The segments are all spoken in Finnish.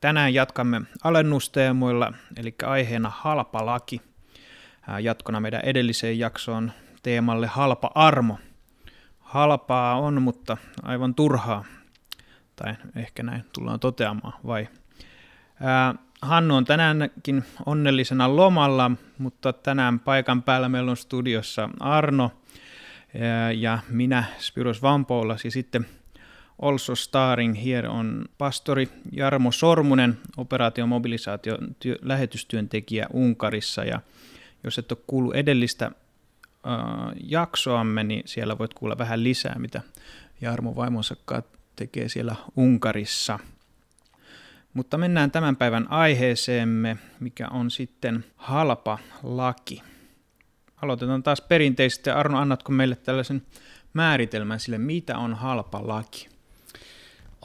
Tänään jatkamme alennusteemoilla, eli aiheena halpa laki. Jatkona meidän edelliseen jaksoon teemalle halpa armo. Halpaa on, mutta aivan turhaa. Tai ehkä näin tullaan toteamaan, vai? Hannu on tänäänkin onnellisena lomalla, mutta tänään paikan päällä meillä on studiossa Arno ja minä Spiros Vampoulas ja sitten Also starring here on pastori Jarmo Sormunen, operaatiomobilisaatio työ, lähetystyöntekijä Unkarissa. Ja jos et ole kuullut edellistä äh, jaksoamme, niin siellä voit kuulla vähän lisää, mitä Jarmo vaimonsa tekee siellä Unkarissa. Mutta mennään tämän päivän aiheeseemme, mikä on sitten halpa laki. Aloitetaan taas perinteisesti. Arno, annatko meille tällaisen määritelmän sille, mitä on halpa laki?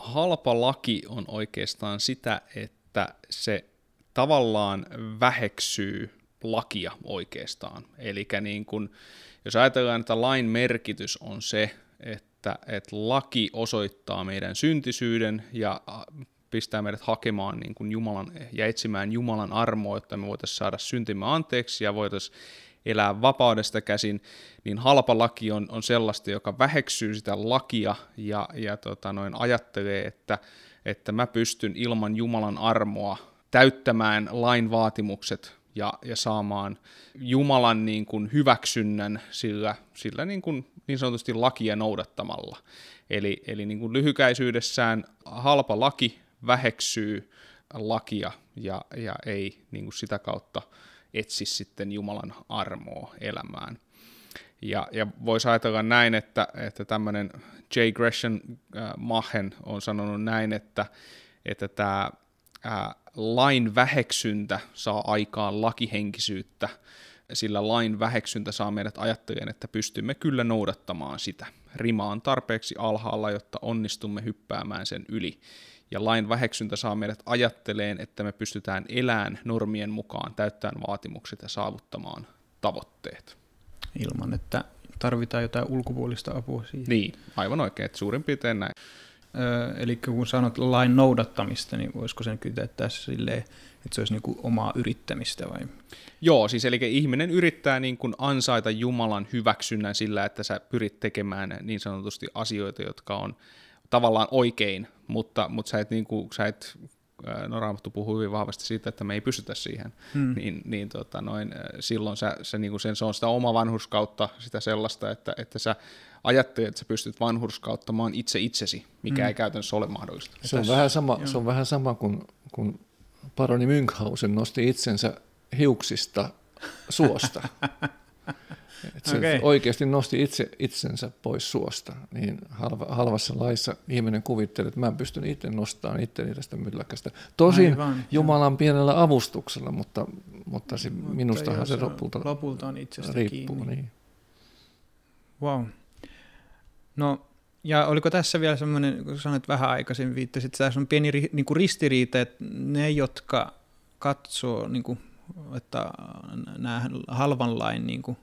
Halpa laki on oikeastaan sitä, että se tavallaan väheksyy lakia oikeastaan. Eli niin kun, jos ajatellaan, että lain merkitys on se, että, että laki osoittaa meidän syntisyyden ja pistää meidät hakemaan niin kuin Jumalan ja etsimään Jumalan armoa, että me voitaisiin saada syntimme anteeksi ja voitaisiin elää vapaudesta käsin, niin halpa laki on, on sellaista, joka väheksyy sitä lakia ja, ja tota noin, ajattelee, että, että mä pystyn ilman Jumalan armoa täyttämään lain vaatimukset ja, ja saamaan Jumalan niin kuin hyväksynnän sillä, sillä niin, kuin, niin sanotusti lakia noudattamalla. Eli, eli niin kuin lyhykäisyydessään halpa laki väheksyy lakia ja, ja ei niin kuin sitä kautta etsi sitten Jumalan armoa elämään. Ja, ja voisi ajatella näin, että, että tämmöinen J. Gresham äh, Mahen on sanonut näin, että, että tämä äh, lain väheksyntä saa aikaan lakihenkisyyttä, sillä lain väheksyntä saa meidät ajattelemaan, että pystymme kyllä noudattamaan sitä. Rima on tarpeeksi alhaalla, jotta onnistumme hyppäämään sen yli ja lain väheksyntä saa meidät ajatteleen, että me pystytään elämään normien mukaan, täyttämään vaatimukset ja saavuttamaan tavoitteet. Ilman, että tarvitaan jotain ulkopuolista apua siihen. Niin, aivan oikein, että suurin piirtein näin. Öö, eli kun sanot lain noudattamista, niin voisiko sen kytäyttää silleen, että se olisi niin kuin omaa yrittämistä vai? Joo, siis eli ihminen yrittää niin kuin ansaita Jumalan hyväksynnän sillä, että sä pyrit tekemään niin sanotusti asioita, jotka on tavallaan oikein, mutta, mutta sä et, niin kuin, sä et no Raamattu puhuu hyvin vahvasti siitä, että me ei pystytä siihen, hmm. niin, niin tota noin, silloin sä, sä niin kuin sen, se on sitä oma vanhurskautta, sitä sellaista, että, että sä ajattelet, että sä pystyt vanhurskauttamaan itse itsesi, mikä hmm. ei käytännössä ole mahdollista. Se on, vähän sama, se on vähän sama kuin kun paroni Münchhausen nosti itsensä hiuksista suosta. Se okay. oikeasti nosti itse itsensä pois suosta. Niin halva, halvassa laissa ihminen kuvittelee, että mä pystyn itse nostamaan itteni tästä mylläkästä. Tosin Aivan, Jumalan jo. pienellä avustuksella, mutta, mutta se, mutta minustahan se lopulta, lopulta on itsestä riippuu. Kiinni. Niin. Wow. No, ja oliko tässä vielä semmoinen, kun sanoit vähän aikaisemmin, viittasit, että tässä on pieni niin kuin ristiriita, että ne, jotka katsoo, niin kuin, että nämä halvan lain niin kuin,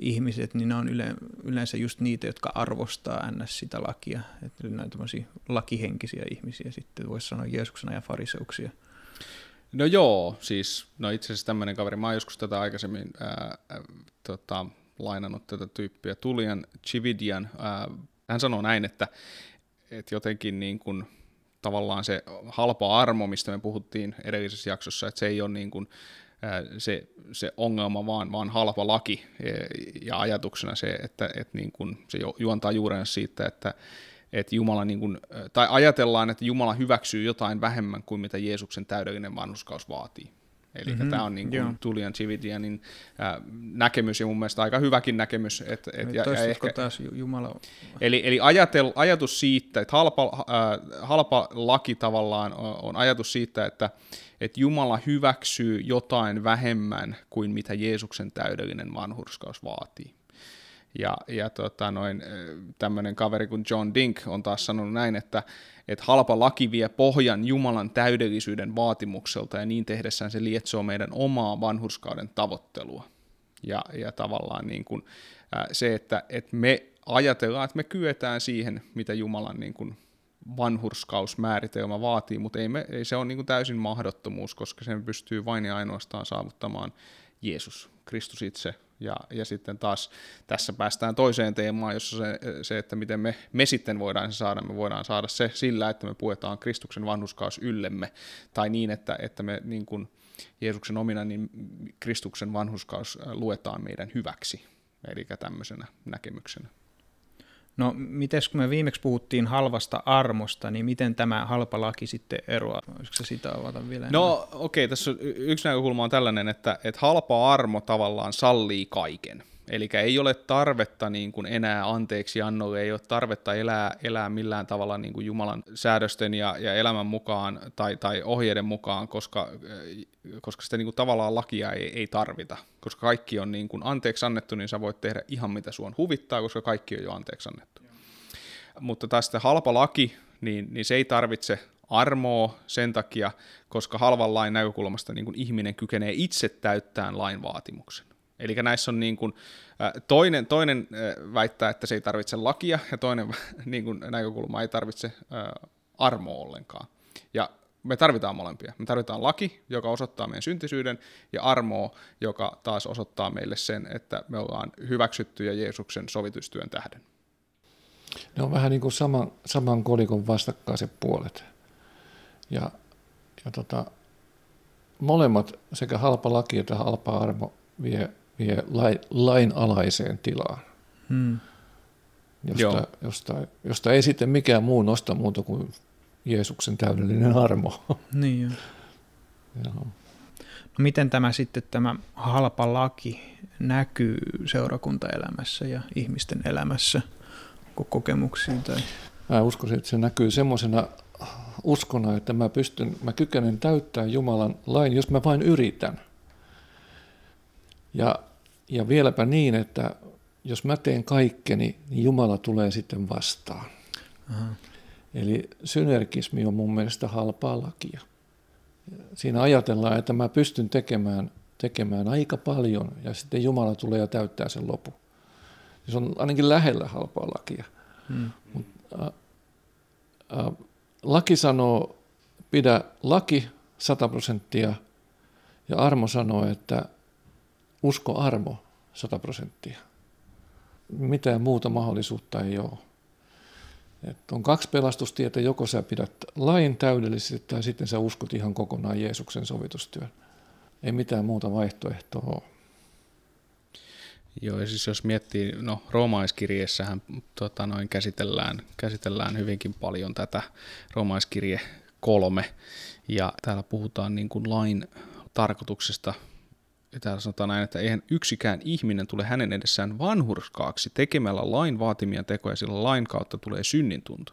ihmiset, niin ne on yle, yleensä just niitä, jotka arvostaa ns. sitä lakia. Että ne on tämmöisiä lakihenkisiä ihmisiä sitten, voisi sanoa Jeesuksena ja fariseuksia. No joo, siis no itse asiassa tämmöinen kaveri, mä oon joskus tätä aikaisemmin ää, tota, lainannut tätä tyyppiä, Tulian Chividian, ää, hän sanoo näin, että, että jotenkin niin kuin, tavallaan se halpa armo, mistä me puhuttiin edellisessä jaksossa, että se ei ole niin kuin, se, se ongelma, vaan, vaan halpa laki e, ja ajatuksena se, että, että niin kuin se juontaa juurensa siitä, että, että Jumala niin kuin, tai ajatellaan, että Jumala hyväksyy jotain vähemmän kuin mitä Jeesuksen täydellinen vanhuskaus vaatii. Eli mm-hmm, tämä on niin kuin Tulian Cividianin äh, näkemys ja mun mielestä aika hyväkin näkemys. Et, et, ja, ja ehkä, taas Jumala... Eli, eli ajatel, ajatus siitä, että halpa, äh, halpa laki tavallaan on, on ajatus siitä, että, että Jumala hyväksyy jotain vähemmän kuin mitä Jeesuksen täydellinen vanhurskaus vaatii. Ja, ja tota noin, tämmöinen kaveri kuin John Dink on taas sanonut näin, että, että halpa laki vie pohjan Jumalan täydellisyyden vaatimukselta ja niin tehdessään se lietsoo meidän omaa vanhurskauden tavoittelua. Ja, ja tavallaan niin kuin, se, että, että me ajatellaan, että me kyetään siihen, mitä Jumalan niin kuin vanhurskausmääritelmä vaatii, mutta ei, me, ei se ole niin kuin täysin mahdottomuus, koska sen pystyy vain ja ainoastaan saavuttamaan Jeesus, Kristus itse. Ja, ja sitten taas tässä päästään toiseen teemaan, jossa se, se että miten me, me sitten voidaan se saada. Me voidaan saada se sillä, että me puetaan Kristuksen vanhuskaus yllemme, tai niin, että, että me niin kuin Jeesuksen omina, niin Kristuksen vanhuskaus luetaan meidän hyväksi, eli tämmöisenä näkemyksenä. No, miten kun me viimeksi puhuttiin halvasta armosta, niin miten tämä halpa laki sitten eroaa? Olisiko se sitä avata vielä? No okei, okay, tässä yksi näkökulma on tällainen, että, että halpa armo tavallaan sallii kaiken. Eli ei ole tarvetta niin kuin enää anteeksi annolle, ei ole tarvetta elää, elää millään tavalla niin kuin Jumalan säädösten ja, ja elämän mukaan tai, tai ohjeiden mukaan, koska, koska sitä niin kuin tavallaan lakia ei, ei tarvita. Koska kaikki on niin kuin anteeksi annettu, niin sä voit tehdä ihan mitä suon huvittaa, koska kaikki on jo anteeksi annettu. Mutta tästä halpa laki, niin, niin se ei tarvitse armoa sen takia, koska halvan lain näkökulmasta niin kuin ihminen kykenee itse täyttämään lain vaatimuksen. Eli näissä on niin kuin, toinen, toinen väittää, että se ei tarvitse lakia, ja toinen niin kuin, näkökulma ei tarvitse armoa ollenkaan. Ja me tarvitaan molempia. Me tarvitaan laki, joka osoittaa meidän syntisyyden, ja armoa, joka taas osoittaa meille sen, että me ollaan hyväksyttyjä Jeesuksen sovitustyön tähden. Ne on vähän niin kuin saman, saman kolikon vastakkaiset puolet. Ja, ja tota, molemmat, sekä halpa laki että halpa armo, vie vie lainalaiseen tilaan, hmm. josta, josta, josta ei sitten mikään muu nosta muuta kuin Jeesuksen täydellinen armo. Niin jo. Joo. No miten tämä sitten tämä halpa laki näkyy seurakuntaelämässä ja ihmisten elämässä? kokemuksia? Tai? Mä uskoisin, että se näkyy semmoisena uskona, että mä pystyn, mä kykenen täyttämään Jumalan lain, jos mä vain yritän. Ja ja vieläpä niin, että jos mä teen kaikkeni, niin Jumala tulee sitten vastaan. Aha. Eli synergismi on mun mielestä halpaa lakia. Siinä ajatellaan, että mä pystyn tekemään, tekemään aika paljon ja sitten Jumala tulee ja täyttää sen lopu. Se on ainakin lähellä halpaa lakia. Hmm. Mut, äh, äh, laki sanoo, pidä laki 100 prosenttia ja armo sanoo, että usko armo 100 prosenttia. Mitään muuta mahdollisuutta ei ole. Et on kaksi pelastustietä, joko sä pidät lain täydellisesti tai sitten sä uskot ihan kokonaan Jeesuksen sovitustyön. Ei mitään muuta vaihtoehtoa ole. Joo, ja siis jos miettii, no roomaiskirjeessähän tota, noin käsitellään, käsitellään hyvinkin paljon tätä roomaiskirje kolme, ja täällä puhutaan niin kuin lain tarkoituksesta täällä sanotaan näin, että eihän yksikään ihminen tule hänen edessään vanhurskaaksi tekemällä lain vaatimia tekoja, sillä lain kautta tulee synnintunto.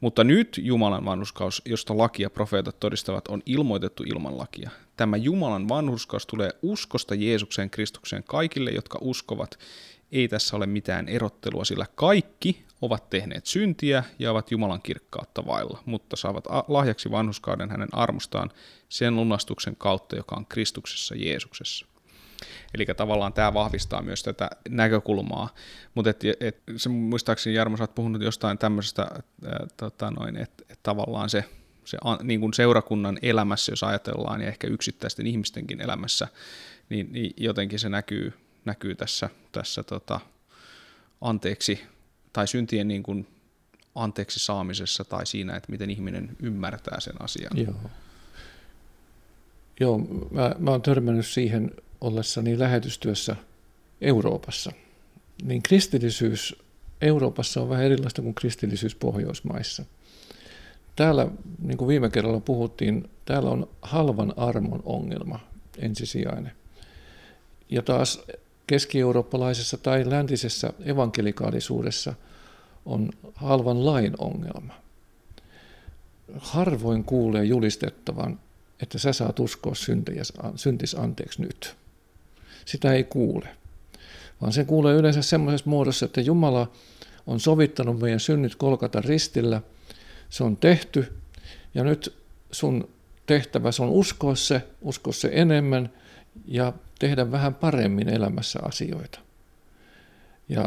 Mutta nyt Jumalan vanhuskaus, josta laki ja profeetat todistavat, on ilmoitettu ilman lakia. Tämä Jumalan vanhuskaus tulee uskosta Jeesukseen Kristukseen kaikille, jotka uskovat. Ei tässä ole mitään erottelua, sillä kaikki ovat tehneet syntiä ja ovat Jumalan kirkkautta vailla, mutta saavat lahjaksi vanhuskauden hänen armostaan sen lunastuksen kautta, joka on Kristuksessa Jeesuksessa. Eli tavallaan tämä vahvistaa myös tätä näkökulmaa, mutta et, et, se muistaakseni Jarmo, sä oot puhunut jostain tämmöisestä, että tota että et tavallaan se, se niin kuin seurakunnan elämässä, jos ajatellaan, ja ehkä yksittäisten ihmistenkin elämässä, niin, niin jotenkin se näkyy, näkyy tässä, tässä tota, anteeksi tai syntien niin kuin anteeksi saamisessa tai siinä, että miten ihminen ymmärtää sen asian. Joo. Joo, mä, mä oon törmännyt siihen ollessani lähetystyössä Euroopassa. Niin kristillisyys Euroopassa on vähän erilaista kuin kristillisyys Pohjoismaissa. Täällä, niin kuin viime kerralla puhuttiin, täällä on halvan armon ongelma ensisijainen. Ja taas keski-eurooppalaisessa tai läntisessä evankelikaalisuudessa on halvan lain ongelma. Harvoin kuulee julistettavan, että sä saat uskoa syntis anteeksi nyt. Sitä ei kuule, vaan se kuulee yleensä semmoisessa muodossa, että Jumala on sovittanut meidän synnit kolkata ristillä, se on tehty, ja nyt sun tehtävä on uskoa se, uskoa se enemmän ja tehdä vähän paremmin elämässä asioita. Ja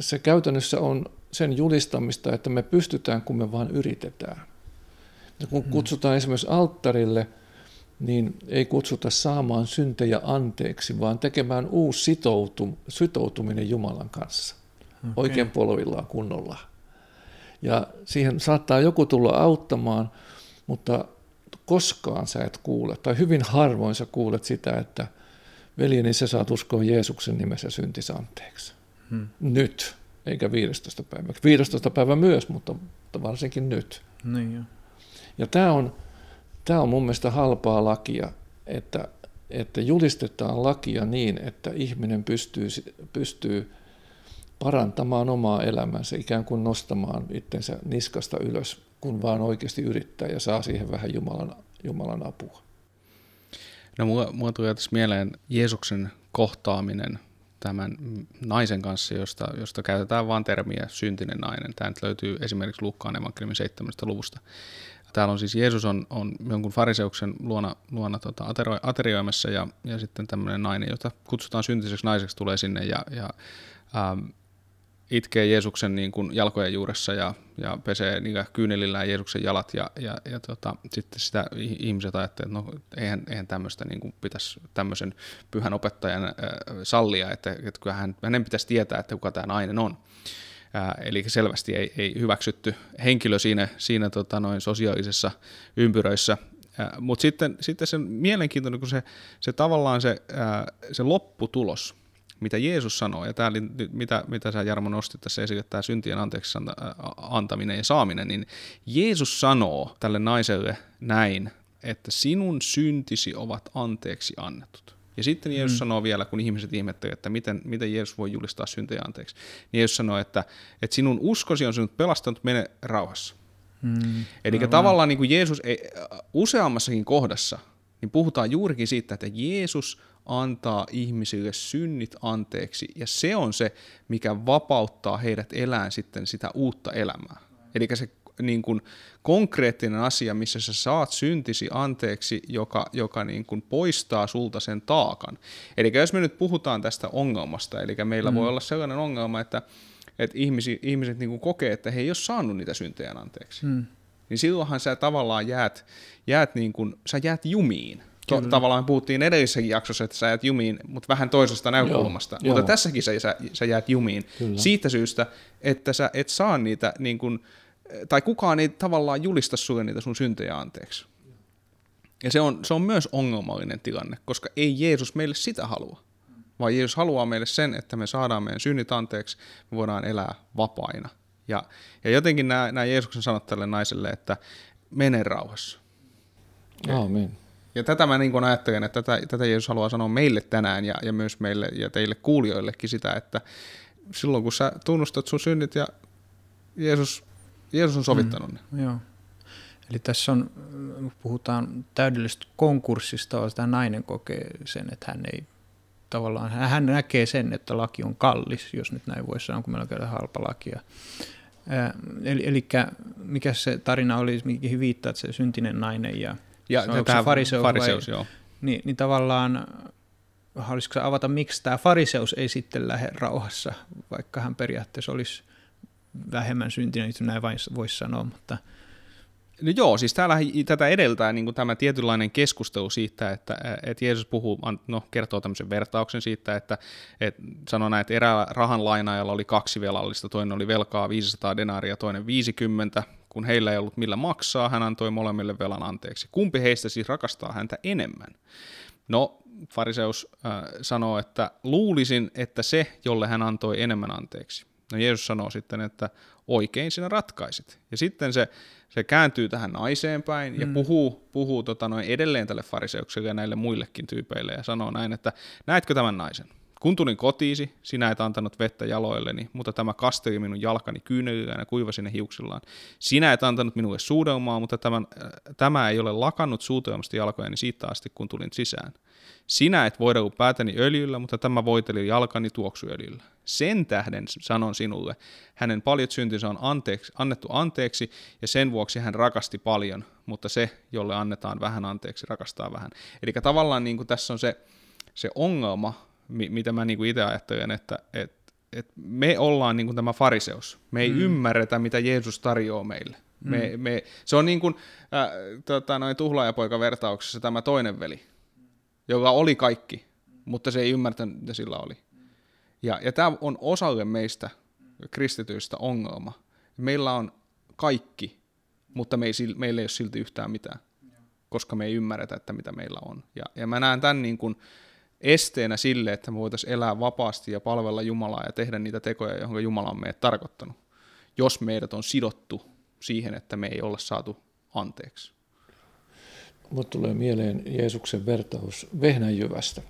se käytännössä on sen julistamista, että me pystytään, kun me vaan yritetään. Ja kun hmm. kutsutaan esimerkiksi alttarille, niin ei kutsuta saamaan syntejä anteeksi, vaan tekemään uusi sitoutum, sitoutuminen Jumalan kanssa. Okay. Oikein polvillaan kunnolla. Ja siihen saattaa joku tulla auttamaan, mutta koskaan sä et kuule, tai hyvin harvoin sä kuulet sitä, että veljeni sä saat uskoa Jeesuksen nimessä syntis anteeksi. Hmm. Nyt, eikä 15 päivä. 15 päivä myös, mutta, mutta varsinkin nyt. Niin jo. Ja tämä on, tämä on mun mielestä halpaa lakia, että, että julistetaan lakia niin, että ihminen pystyy, pystyy parantamaan omaa elämänsä, ikään kuin nostamaan itsensä niskasta ylös, kun vaan oikeasti yrittää ja saa siihen vähän Jumalan, Jumalan apua. No mua, mua tulee tässä mieleen Jeesuksen kohtaaminen tämän naisen kanssa, josta, josta käytetään vain termiä syntinen nainen. Tämä nyt löytyy esimerkiksi Lukkaan evankeliumin 7. luvusta. Täällä on siis Jeesus on, on jonkun fariseuksen luona, luona tota, aterioimassa ja, ja sitten tämmöinen nainen, jota kutsutaan syntiseksi naiseksi, tulee sinne ja, ja ähm, itkee Jeesuksen niin kuin jalkojen juuressa ja, ja pesee niin kyynelillään Jeesuksen jalat ja, ja, ja tota, sitten sitä ihmiset ajattelevat, että no eihän, eihän tämmöistä niin kuin pitäisi tämmöisen pyhän opettajan äh, sallia, että, että kyllä hän, hänen pitäisi tietää, että kuka tämä nainen on. Äh, eli selvästi ei, ei hyväksytty henkilö siinä, siinä tota, noin sosiaalisessa ympyröissä, äh, mutta sitten, sitten se mielenkiintoinen, kun se, se tavallaan se, äh, se lopputulos, mitä Jeesus sanoo, ja tämä mitä, mitä sä Jarmo nostit tässä esille, tämä syntien anteeksi antaminen ja saaminen, niin Jeesus sanoo tälle naiselle näin, että sinun syntisi ovat anteeksi annetut. Ja sitten Jeesus mm. sanoo vielä, kun ihmiset ihmettelevät, että miten, miten Jeesus voi julistaa syntejä anteeksi, niin Jeesus sanoo, että, että sinun uskosi on sinut pelastanut, mene rauhassa. Mm. Eli tavallaan niin kuin Jeesus ei, useammassakin kohdassa niin puhutaan juurikin siitä, että Jeesus antaa ihmisille synnit anteeksi, ja se on se, mikä vapauttaa heidät elään sitten sitä uutta elämää. Eli se niin kuin konkreettinen asia, missä sä saat syntisi anteeksi, joka, joka niin kuin poistaa sulta sen taakan. Eli jos me nyt puhutaan tästä ongelmasta, eli meillä mm. voi olla sellainen ongelma, että, että ihmisi, ihmiset niin kuin kokee, että he ei ole saanut niitä syntejä anteeksi. Mm. Niin silloinhan sä tavallaan jäät, jäät, niin kuin, sä jäät jumiin. To, tavallaan puhuttiin edellisessäkin jaksossa, että sä jäät jumiin, mutta vähän toisesta näkökulmasta. Joo, mutta joo. tässäkin sä, sä, sä jäät jumiin Kyllä. siitä syystä, että sä et saa niitä, niin kuin, tai kukaan ei tavallaan julista sulle niitä sun syntejä anteeksi. Ja se on, se on myös ongelmallinen tilanne, koska ei Jeesus meille sitä halua, vaan Jeesus haluaa meille sen, että me saadaan meidän synnit anteeksi, me voidaan elää vapaina. Ja, ja jotenkin nämä, nämä Jeesuksen sanot tälle naiselle, että mene rauhassa. Aamen. Ja tätä mä niin ajattelen, että tätä, tätä Jeesus haluaa sanoa meille tänään ja, ja myös meille ja teille kuulijoillekin sitä, että silloin kun sä tunnustat sun synnit ja Jeesus, Jeesus on sovittanut mm, ne. Joo. Eli tässä on, puhutaan täydellisestä konkurssista, tämä nainen kokee sen, että hän ei tavallaan, hän näkee sen, että laki on kallis, jos nyt näin voisi sanoa, kun meillä on käydä halpa lakia. Eli, eli mikä se tarina oli, mihin viittaat, se syntinen nainen ja ja se tämä fariseus, fariseus vai, joo. Niin, niin tavallaan, haluaisitko avata, miksi tämä fariseus ei sitten lähde rauhassa, vaikka hän periaatteessa olisi vähemmän syntinen, näin vain voisi sanoa, mutta – No joo, siis täällä tätä edeltää niin kuin tämä tietynlainen keskustelu siitä, että, että Jeesus puhuu, no, kertoo tämmöisen vertauksen siitä, että, että sanoo näin, että eräällä rahan lainaajalla oli kaksi velallista, toinen oli velkaa 500 denaaria, toinen 50. kun heillä ei ollut millä maksaa, hän antoi molemmille velan anteeksi. Kumpi heistä siis rakastaa häntä enemmän? No, fariseus äh, sanoo, että luulisin, että se, jolle hän antoi enemmän anteeksi. No Jeesus sanoo sitten, että oikein sinä ratkaisit. Ja sitten se, se kääntyy tähän naiseen päin mm. ja puhuu, puhuu tota noin edelleen tälle fariseukselle ja näille muillekin tyypeille ja sanoo näin, että näetkö tämän naisen? Kun tulin kotiisi, sinä et antanut vettä jaloilleni, mutta tämä kasteli minun jalkani kyynelillä ja kuivasi ne hiuksillaan. Sinä et antanut minulle suudelmaa, mutta tämän, äh, tämä ei ole lakannut suutelmasta jalkojani siitä asti, kun tulin sisään. Sinä et voidellut päätäni öljyllä, mutta tämä voiteli jalkani tuoksuöljyllä. Sen tähden sanon sinulle, hänen paljot syntinsä on anteeksi, annettu anteeksi, ja sen vuoksi hän rakasti paljon, mutta se, jolle annetaan vähän anteeksi, rakastaa vähän. Eli tavallaan niin kuin tässä on se, se ongelma, mitä mä niin itse ajattelen, että, että, että me ollaan niin kuin tämä fariseus. Me ei mm. ymmärretä, mitä Jeesus tarjoaa meille. Me, mm. me, se on niin kuin äh, tota, noin tuhlaajapoika-vertauksessa tämä toinen veli, joka oli kaikki, mutta se ei ymmärtänyt, mitä sillä oli. Ja, ja tämä on osalle meistä kristityistä ongelma. Meillä on kaikki, mutta me ei, meillä ei ole silti yhtään mitään, koska me ei ymmärretä, että mitä meillä on. Ja, ja mä näen tämän niin kuin, esteenä sille, että me voitaisiin elää vapaasti ja palvella Jumalaa ja tehdä niitä tekoja, johon Jumala on meidät tarkoittanut, jos meidät on sidottu siihen, että me ei olla saatu anteeksi. Mutta tulee mieleen Jeesuksen vertaus vehnäjyvästä.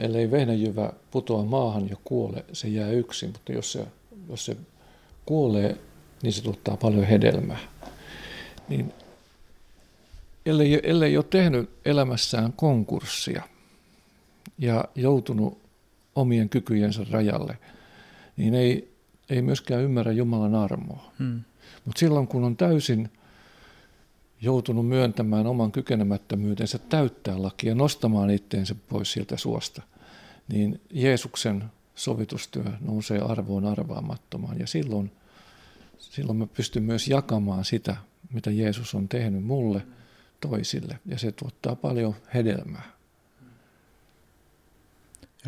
Ellei vehnäjyvä putoa maahan ja kuole, se jää yksin, mutta jos se, jos se kuolee, niin se tuottaa paljon hedelmää. Niin ellei, ellei ole tehnyt elämässään konkurssia – ja joutunut omien kykyjensä rajalle, niin ei, ei myöskään ymmärrä Jumalan armoa. Hmm. Mutta silloin kun on täysin joutunut myöntämään oman kykenemättömyytensä täyttää lakia, nostamaan itteensä pois sieltä suosta, niin Jeesuksen sovitustyö nousee arvoon arvaamattomaan. Ja silloin, silloin mä pystyn myös jakamaan sitä, mitä Jeesus on tehnyt mulle toisille. Ja se tuottaa paljon hedelmää.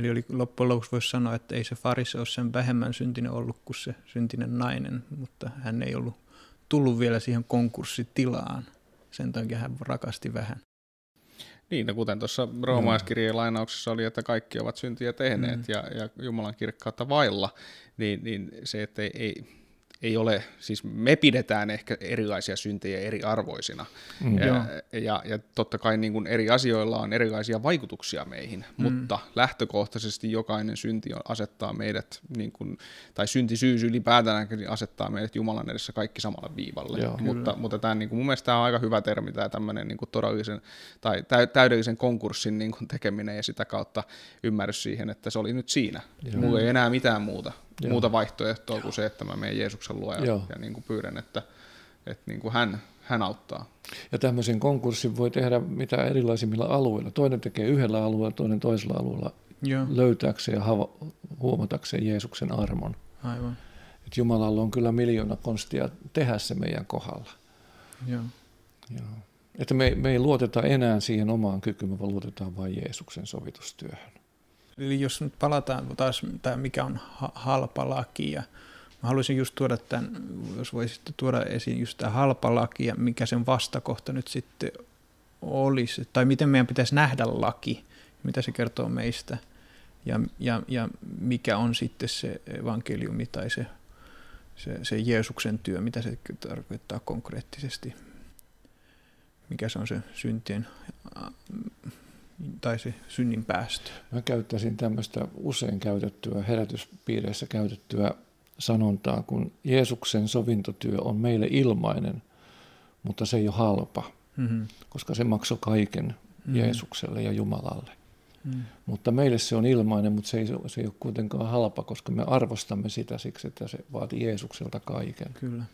Eli oli, loppujen lopuksi voisi sanoa, että ei se farise ole sen vähemmän syntinen ollut kuin se syntinen nainen, mutta hän ei ollut tullut vielä siihen konkurssitilaan. Sen takia hän rakasti vähän. Niin, no kuten tuossa roomaiskirjeen lainauksessa oli, että kaikki ovat syntiä tehneet mm. ja, ja Jumalan kirkkautta vailla, niin, niin se, että ei, ei ei ole, siis me pidetään ehkä erilaisia syntejä eri arvoisina. Mm. Ja, ja, ja totta kai niin kuin eri asioilla on erilaisia vaikutuksia meihin, mm. mutta lähtökohtaisesti jokainen synti asettaa meidät, niin kuin, tai syntisyys ylipäätään asettaa meidät Jumalan edessä kaikki samalle viivalle. Joo, mutta, mutta tämä, niin kuin, mun mielestä tämä on aika hyvä termi, tämä tämmöinen niin kuin todellisen tai täydellisen konkurssin niin kuin tekeminen ja sitä kautta ymmärrys siihen, että se oli nyt siinä. Joo. Mulla ei enää mitään muuta. Joo. muuta vaihtoehtoa kuin se, että mä menen Jeesuksen luo ja, ja niin kuin pyydän, että, että niin kuin hän, hän auttaa. Ja tämmöisen konkurssin voi tehdä mitä erilaisimmilla alueilla. Toinen tekee yhdellä alueella, toinen toisella alueella Joo. löytääkseen ja hava, huomatakseen Jeesuksen armon. Aivan. Et Jumalalla on kyllä miljoona konstia tehdä se meidän kohdalla. Joo. Joo. Että me, me ei luoteta enää siihen omaan kykyyn, vaan luotetaan vain Jeesuksen sovitustyöhön. Eli jos nyt palataan taas, tämä mikä on halpa laki, ja mä haluaisin just tuoda tämän, jos voisitte tuoda esiin just tämä halpa laki, ja mikä sen vastakohta nyt sitten olisi, tai miten meidän pitäisi nähdä laki, mitä se kertoo meistä, ja, ja, ja mikä on sitten se evankeliumi tai se, se, se Jeesuksen työ, mitä se tarkoittaa konkreettisesti, mikä se on se syntien tai se synnin päästö. Mä käyttäisin tämmöistä usein käytettyä, herätyspiireissä käytettyä sanontaa, kun Jeesuksen sovintotyö on meille ilmainen, mutta se ei ole halpa, mm-hmm. koska se maksoi kaiken mm-hmm. Jeesukselle ja Jumalalle. Mm. Mutta meille se on ilmainen, mutta se ei, se ei ole kuitenkaan halpa, koska me arvostamme sitä siksi, että se vaatii Jeesukselta kaiken. Kyllä.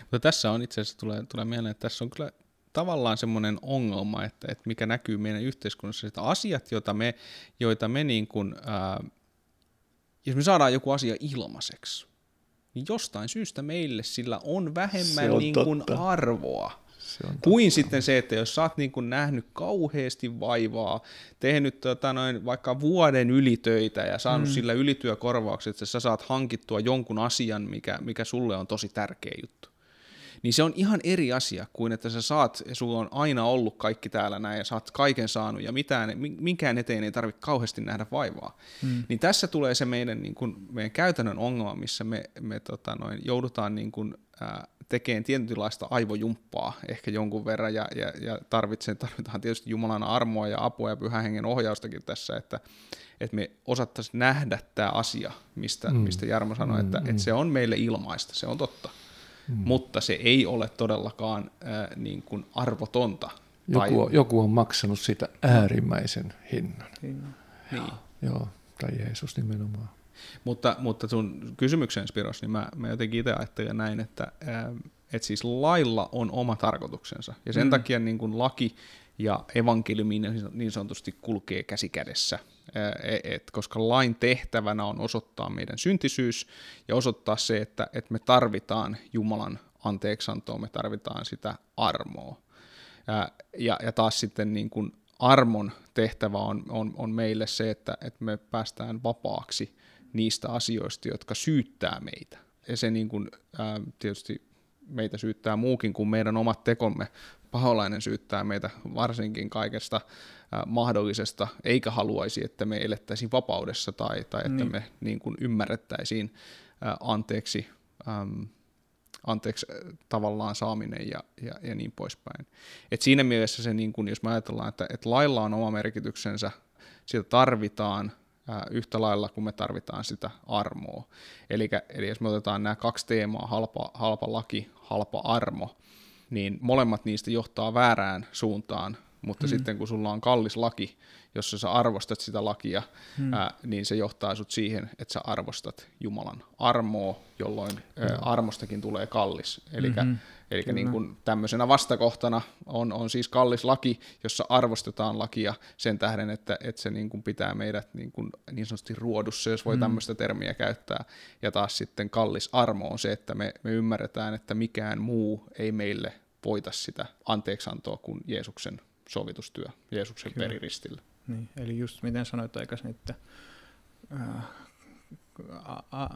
Mutta tässä on itse asiassa, tulee, tulee mieleen, että tässä on kyllä tavallaan semmoinen ongelma, että, että mikä näkyy meidän yhteiskunnassa, että asiat, joita me, joita me niin kuin, ää, jos me saadaan joku asia ilmaiseksi, niin jostain syystä meille sillä on vähemmän on niin kuin arvoa. Kuin sitten se, että jos sä oot niin kuin nähnyt kauheasti vaivaa, tehnyt tota noin, vaikka vuoden ylitöitä ja saanut mm. sillä ylityökorvaukset, että sä saat hankittua jonkun asian, mikä, mikä sulle on tosi tärkeä juttu niin se on ihan eri asia kuin että sä saat, ja sulla on aina ollut kaikki täällä näin, ja sä oot kaiken saanut, ja mitään, minkään eteen ei tarvitse kauheasti nähdä vaivaa. Mm. Niin tässä tulee se meidän, niin kuin, meidän käytännön ongelma, missä me, me tota noin, joudutaan niin kuin, ää, tekemään tietynlaista aivojumppaa ehkä jonkun verran, ja, ja, ja tarvitsee, tarvitaan tietysti Jumalan armoa ja apua ja pyhän hengen ohjaustakin tässä, että, että me osattaisiin nähdä tämä asia, mistä, mm. mistä Jarmo sanoi, että, mm. että se on meille ilmaista, se on totta mm. mutta se ei ole todellakaan äh, niin kuin arvotonta. Joku, on, joku on maksanut sitä äärimmäisen hinnan. hinnan. Niin. Joo, tai Jeesus nimenomaan. Mutta, mutta sun kysymykseen, Spiros, niin mä, mä jotenkin itse ajattelen näin, että, äh, että siis lailla on oma tarkoituksensa. Ja sen mm. takia niin kuin laki ja evankeliumi niin sanotusti kulkee käsi kädessä. E, et koska lain tehtävänä on osoittaa meidän syntisyys ja osoittaa se, että, että me tarvitaan Jumalan anteeksantoa, me tarvitaan sitä armoa. Ja, ja taas sitten niin kuin armon tehtävä on, on, on meille se, että, että me päästään vapaaksi niistä asioista, jotka syyttää meitä. Ja se niin kuin, ää, tietysti meitä syyttää muukin kuin meidän omat tekomme. Paholainen syyttää meitä varsinkin kaikesta mahdollisesta, eikä haluaisi, että me elettäisiin vapaudessa tai, tai että niin. me niin kuin ymmärrettäisiin anteeksi, äm, anteeksi tavallaan saaminen ja, ja, ja niin poispäin. Et siinä mielessä se, niin kun, jos me ajatellaan, että, että lailla on oma merkityksensä, sitä tarvitaan yhtä lailla kuin me tarvitaan sitä armoa. Eli, eli jos me otetaan nämä kaksi teemaa, halpa, halpa laki, halpa armo, niin molemmat niistä johtaa väärään suuntaan mutta mm. sitten kun sulla on kallis laki, jossa sä arvostat sitä lakia, mm. ää, niin se johtaa sut siihen, että sä arvostat Jumalan armoa, jolloin mm. ää, armostakin tulee kallis. Eli mm-hmm. Eli niin kuin tämmöisenä vastakohtana on, on siis kallis laki, jossa arvostetaan lakia sen tähden, että, että se niin kuin pitää meidät niin, kuin niin sanotusti ruodussa, jos voi mm. tämmöistä termiä käyttää. Ja taas sitten kallis armo on se, että me, me ymmärretään, että mikään muu ei meille voita sitä anteeksantoa kuin Jeesuksen sovitustyö Jeesuksen Kyllä. periristillä. Niin, eli just miten sanoit aikaisemmin, että ää, a, a,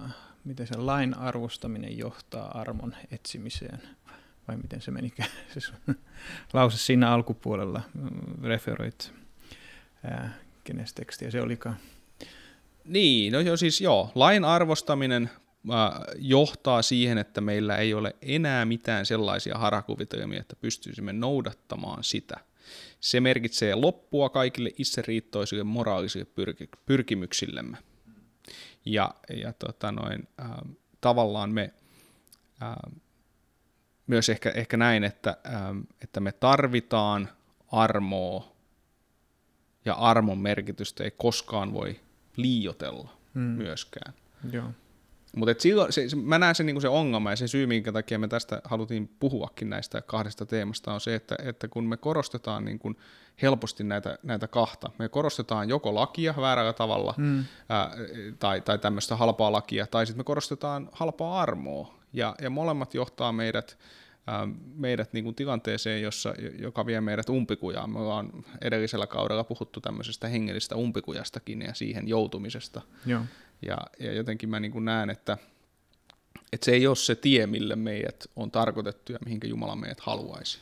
miten se lain arvostaminen johtaa armon etsimiseen, vai miten se meni se lause siinä alkupuolella, mm, referoit ää, kenes tekstiä se olikaan. Niin, no jo siis joo, lain arvostaminen johtaa siihen, että meillä ei ole enää mitään sellaisia harakuvitelmia, että pystyisimme noudattamaan sitä – se merkitsee loppua kaikille itseriittoisille moraalisille pyrki- pyrkimyksillemme. Ja, ja tota noin, äh, tavallaan me äh, myös ehkä, ehkä näin, että, äh, että me tarvitaan armoa ja armon merkitystä ei koskaan voi liiotella mm. myöskään. Joo. Mutta silloin, se, mä näen sen, niin se ongelma ja se syy, minkä takia me tästä haluttiin puhuakin näistä kahdesta teemasta, on se, että, että kun me korostetaan niin kuin helposti näitä, näitä kahta, me korostetaan joko lakia väärällä tavalla mm. ää, tai, tai tämmöistä halpaa lakia, tai sitten me korostetaan halpaa armoa, ja, ja molemmat johtaa meidät ää, meidät niin kuin tilanteeseen, jossa, joka vie meidät umpikujaan. Me ollaan edellisellä kaudella puhuttu tämmöisestä hengellisestä umpikujastakin ja siihen joutumisesta. Joo. Ja, ja jotenkin mä niin kuin näen, että, että se ei ole se tie, mille meidät on tarkoitettu ja mihinkä Jumala meidät haluaisi.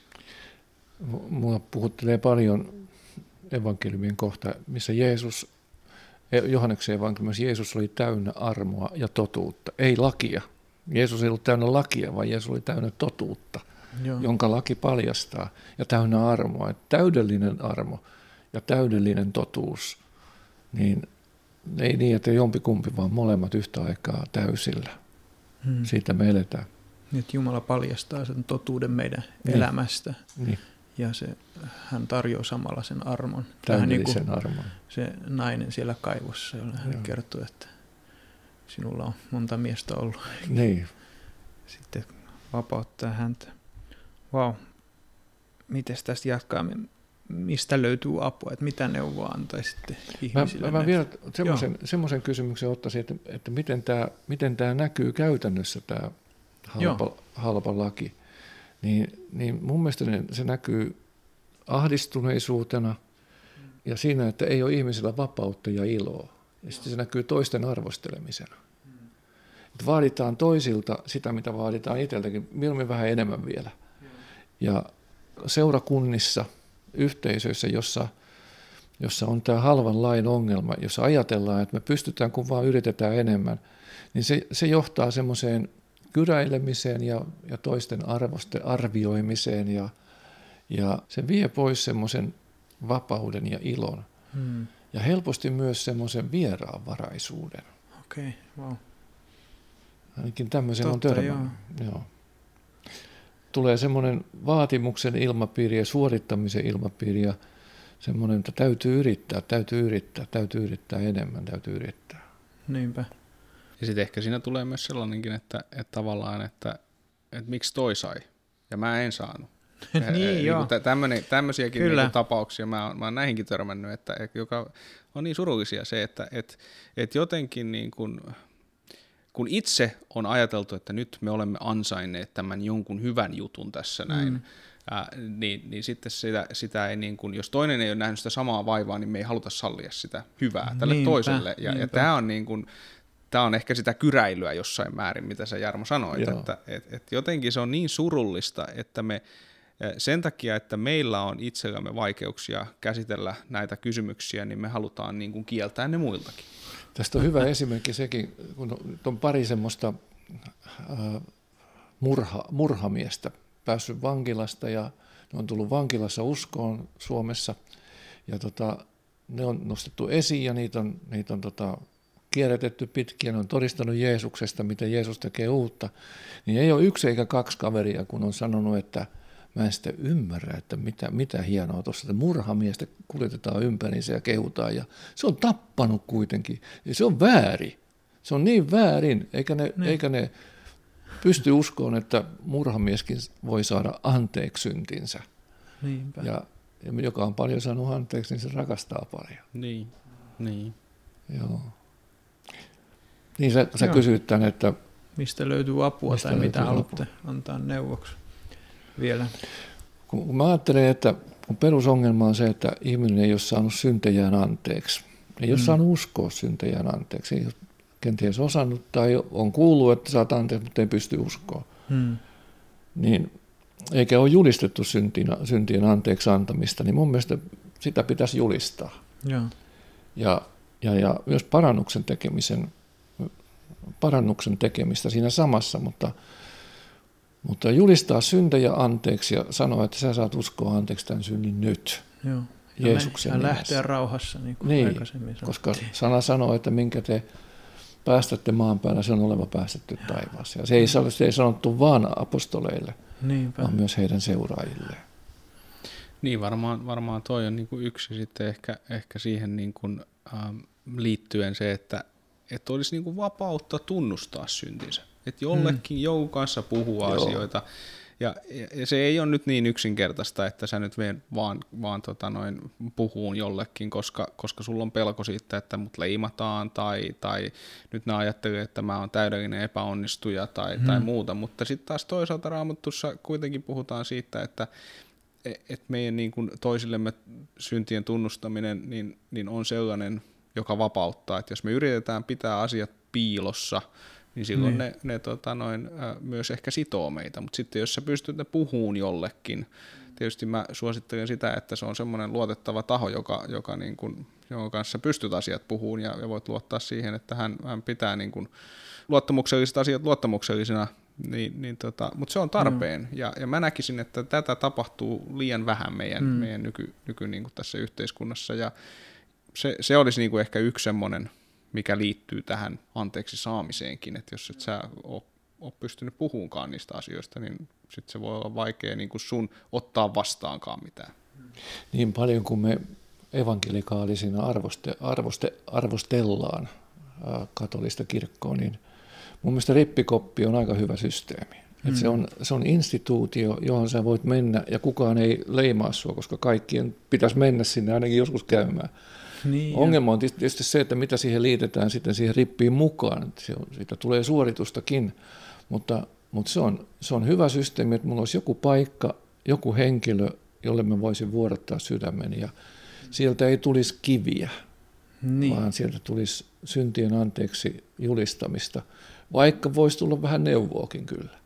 Mua puhuttelee paljon evankeliumien kohta, missä Jeesus, Johanneksen evankeliumissa Jeesus oli täynnä armoa ja totuutta, ei lakia. Jeesus ei ollut täynnä lakia, vaan Jeesus oli täynnä totuutta, Joo. jonka laki paljastaa, ja täynnä armoa. Että täydellinen armo ja täydellinen totuus, niin ei niin, että jompikumpi, vaan molemmat yhtä aikaa täysillä. Hmm. Siitä me eletään. Niin, että Jumala paljastaa sen totuuden meidän niin. elämästä. Niin. Ja se, hän tarjoaa samalla sen armon. Täydellisen niin armon. Se nainen siellä kaivossa, jolle hän Joo. kertoi, että sinulla on monta miestä ollut. Niin. Sitten vapauttaa häntä. Vau. Wow. Miten tästä jatkaa? mistä löytyy apua, että mitä neuvoa antaisitte ihmisille? Mä, mä vielä semmoisen, semmoisen kysymyksen ottaisin, että, että miten, tämä, miten tämä näkyy käytännössä, tämä halpa, halpa laki. niin, niin mun mielestä se näkyy ahdistuneisuutena ja siinä, että ei ole ihmisellä vapautta ja iloa. Ja sitten se näkyy toisten arvostelemisena. Että vaaditaan toisilta sitä, mitä vaaditaan itseltäkin, mieluummin vähän enemmän vielä. Ja seurakunnissa, yhteisöissä, jossa, jossa on tämä halvan lain ongelma, jossa ajatellaan, että me pystytään, kun vaan yritetään enemmän, niin se, se johtaa semmoiseen kyräilemiseen ja, ja toisten arvoste, arvioimiseen ja, ja se vie pois semmoisen vapauden ja ilon. Hmm. Ja helposti myös semmoisen vieraanvaraisuuden. Okei, okay, wow. Ainakin tämmöisen Totta, on törmännyt. Joo. Joo. Tulee semmoinen vaatimuksen ilmapiiri ja suorittamisen ilmapiiri ja semmoinen, että täytyy yrittää, täytyy yrittää, täytyy yrittää enemmän, täytyy yrittää. Niinpä. Ja sitten ehkä siinä tulee myös sellainenkin, että, että tavallaan, että, että miksi toi sai ja mä en saanut. Niin, niin joo. Tämmönen, tämmöisiäkin niin tapauksia mä oon, mä oon näihinkin törmännyt, että, joka on niin surullisia se, että et, et jotenkin niin kuin, kun itse on ajateltu, että nyt me olemme ansainneet tämän jonkun hyvän jutun tässä näin, mm. ää, niin, niin sitten sitä, sitä ei niin kuin, jos toinen ei ole nähnyt sitä samaa vaivaa, niin me ei haluta sallia sitä hyvää tälle niinpä, toiselle. Ja, ja tämä on niin kuin, tämä on ehkä sitä kyräilyä jossain määrin, mitä sä Jarmo sanoit, Joo. että et, et jotenkin se on niin surullista, että me sen takia, että meillä on itsellämme vaikeuksia käsitellä näitä kysymyksiä, niin me halutaan niin kuin kieltää ne muiltakin. Tästä on hyvä esimerkki sekin, kun on pari semmoista murha, murhamiestä päässyt vankilasta ja ne on tullut vankilassa uskoon Suomessa. Ja tota, ne on nostettu esiin ja niitä on, niitä on tota, kierrätetty pitkin, on todistanut Jeesuksesta, miten Jeesus tekee uutta, niin ei ole yksi eikä kaksi kaveria, kun on sanonut, että mä en sitten ymmärrä, että mitä, mitä hienoa tuossa, että murhamiestä kuljetetaan ympäriinsä ja kehutaan, ja se on tappanut kuitenkin, ja se on väärin. Se on niin väärin, eikä ne, niin. eikä ne pysty uskoon, että murhamieskin voi saada anteeksi syntinsä. Niinpä. Ja, ja joka on paljon saanut anteeksi, niin se rakastaa paljon. Niin, niin. Joo. Niin sä, sä kysyit tämän, että... Mistä löytyy apua mistä tai mitä haluatte apua? antaa neuvoksi vielä? Kun mä ajattelen, että kun perusongelma on se, että ihminen ei ole saanut syntejään anteeksi. Ei ole mm. saanut uskoa syntejään anteeksi. Ei ole kenties osannut tai on kuullut, että saat anteeksi, mutta ei pysty uskoa. Mm. Niin, eikä ole julistettu syntien, syntien anteeksi antamista, niin mun mielestä sitä pitäisi julistaa. Ja, ja, ja, ja myös parannuksen tekemisen parannuksen tekemistä siinä samassa, mutta, mutta julistaa syntejä anteeksi ja sanoa, että sä saat uskoa anteeksi tämän synnin nyt. Joo. Jeesuksen ja lähteä rauhassa, niin kuin niin, aikaisemmin koska sana sanoo, että minkä te päästätte maan päällä, se on oleva päästetty taivaassa. Ja se ei, se ei sanottu vaan apostoleille, Niinpä. vaan myös heidän seuraajilleen. Niin, varmaan, varmaan toi on niin kuin yksi sitten ehkä, ehkä siihen niin kuin, ähm, liittyen se, että että olisi niin kuin vapautta tunnustaa syntinsä. Että jollekin hmm. jonkun kanssa puhua Joo. asioita. Ja, ja, se ei ole nyt niin yksinkertaista, että sä nyt vaan, vaan tota noin puhuun jollekin, koska, koska sulla on pelko siitä, että mut leimataan tai, tai nyt ne ajattelee, että mä oon täydellinen epäonnistuja tai, hmm. tai muuta. Mutta sitten taas toisaalta Raamattussa kuitenkin puhutaan siitä, että et meidän niin kuin toisillemme syntien tunnustaminen niin, niin on sellainen joka vapauttaa. Että jos me yritetään pitää asiat piilossa, niin silloin niin. ne, ne tota noin, myös ehkä sitoo meitä. Mutta sitten jos sä pystyt ne puhuun jollekin, tietysti mä suosittelen sitä, että se on semmoinen luotettava taho, joka, joka niin kuin, jonka kanssa pystyt asiat puhuun ja, ja voit luottaa siihen, että hän, hän pitää niin kuin luottamukselliset asiat luottamuksellisina, niin, niin tota, mutta se on tarpeen. Mm. Ja, ja mä näkisin, että tätä tapahtuu liian vähän meidän, mm. meidän nyky, nyky niin kuin tässä yhteiskunnassa. Ja, se, se olisi niin kuin ehkä yksi semmoinen, mikä liittyy tähän anteeksi saamiseenkin, että jos et sä ole, ole pystynyt puhuunkaan niistä asioista, niin sitten se voi olla vaikea niin kuin sun ottaa vastaankaan mitään. Niin paljon kuin me evankelikaalisina arvoste, arvoste, arvostellaan katolista kirkkoa, niin mun mielestä rippikoppi on aika hyvä systeemi. Mm. Et se, on, se on instituutio, johon sä voit mennä ja kukaan ei leimaa sua, koska kaikkien pitäisi mennä sinne ainakin joskus käymään. Niin, Ongelma on tietysti se, että mitä siihen liitetään sitten siihen rippiin mukaan. Siitä tulee suoritustakin, mutta, Mutta se on, se on hyvä systeemi, että mulla olisi joku paikka, joku henkilö, jolle mä voisin vuodattaa sydämeni ja sieltä ei tulisi kiviä, niin. vaan sieltä tulisi syntien anteeksi julistamista, vaikka voisi tulla vähän neuvoakin kyllä.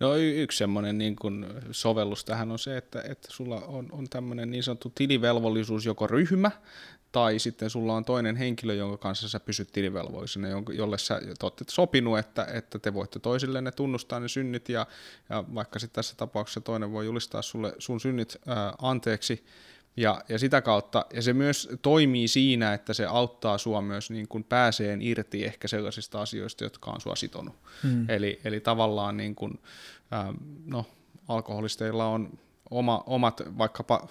No yksi semmoinen niin kuin sovellus tähän on se, että, että sulla on, on tämmöinen niin sanottu tilivelvollisuus, joko ryhmä, tai sitten sulla on toinen henkilö, jonka kanssa sä pysyt tilivelvollisena, jolle sä olette sopinut, että, että te voitte toisilleen tunnustaa ne synnit, ja, ja vaikka sitten tässä tapauksessa toinen voi julistaa sulle sun synnit ää, anteeksi, ja, ja sitä kautta, ja se myös toimii siinä, että se auttaa sua myös niin kuin pääseen irti ehkä sellaisista asioista, jotka on sua sitonut. Hmm. Eli, eli tavallaan niin kuin, äh, no, alkoholisteilla on oma, omat vaikkapa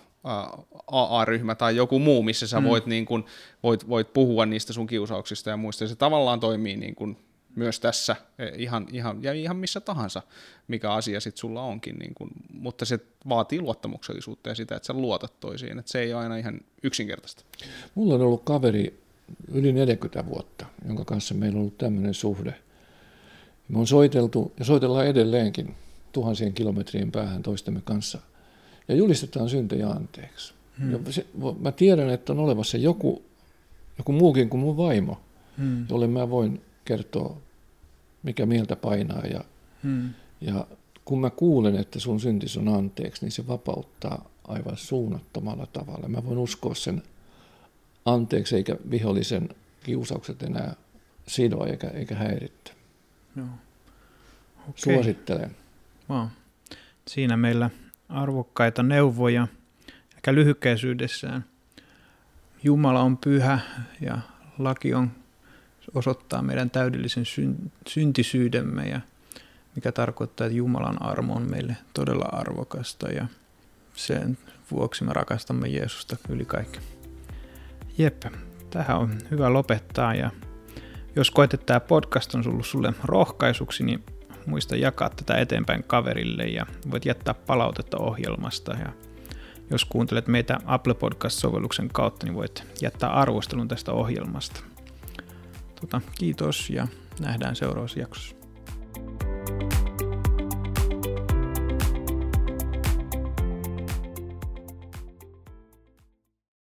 AA-ryhmä tai joku muu, missä sä hmm. voit, niin kuin, voit, voit puhua niistä sun kiusauksista ja muista. Ja se tavallaan toimii niin kuin myös tässä e, ihan, ihan, ja ihan missä tahansa, mikä asia sitten sulla onkin, niin kun, mutta se vaatii luottamuksellisuutta ja sitä, että sä luotat toisiin, että se ei ole aina ihan yksinkertaista. Mulla on ollut kaveri yli 40 vuotta, jonka kanssa meillä on ollut tämmöinen suhde. Me on soiteltu ja soitellaan edelleenkin tuhansien kilometrien päähän toistemme kanssa ja julistetaan syntejä anteeksi. Hmm. Ja se, mä tiedän, että on olemassa joku, joku muukin kuin mun vaimo, hmm. jolle mä voin kertoo, mikä mieltä painaa. Ja, hmm. ja kun mä kuulen, että sun syntis on anteeksi, niin se vapauttaa aivan suunnattomalla tavalla. Mä voin uskoa sen anteeksi, eikä vihollisen kiusaukset enää sidoa eikä, eikä häirittä. Joo. Okay. Suosittelen. Wow. Siinä meillä arvokkaita neuvoja, ehkä lyhykäisyydessään. Jumala on pyhä ja laki on osoittaa meidän täydellisen syntisyydemme ja mikä tarkoittaa, että Jumalan armo on meille todella arvokasta ja sen vuoksi me rakastamme Jeesusta yli kaikki. Jep, tähän on hyvä lopettaa ja jos koet, että tämä podcast on ollut sulle rohkaisuksi, niin muista jakaa tätä eteenpäin kaverille ja voit jättää palautetta ohjelmasta ja jos kuuntelet meitä Apple Podcast-sovelluksen kautta, niin voit jättää arvostelun tästä ohjelmasta. Tota, kiitos ja nähdään seuraavassa jaksossa.